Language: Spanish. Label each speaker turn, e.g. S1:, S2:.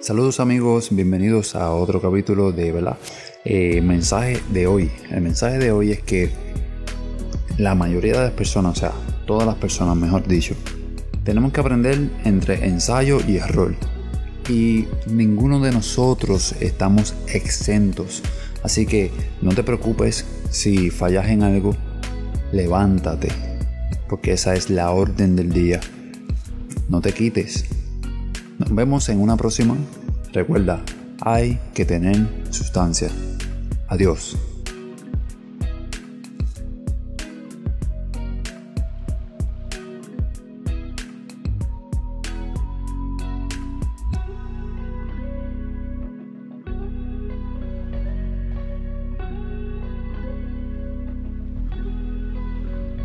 S1: Saludos amigos, bienvenidos a otro capítulo de ¿verdad? Eh, mensaje de hoy. El mensaje de hoy es que la mayoría de las personas, o sea, todas las personas, mejor dicho, tenemos que aprender entre ensayo y error. Y ninguno de nosotros estamos exentos. Así que no te preocupes si fallas en algo, levántate, porque esa es la orden del día. No te quites. Nos vemos en una próxima. Recuerda, hay que tener sustancia. Adiós.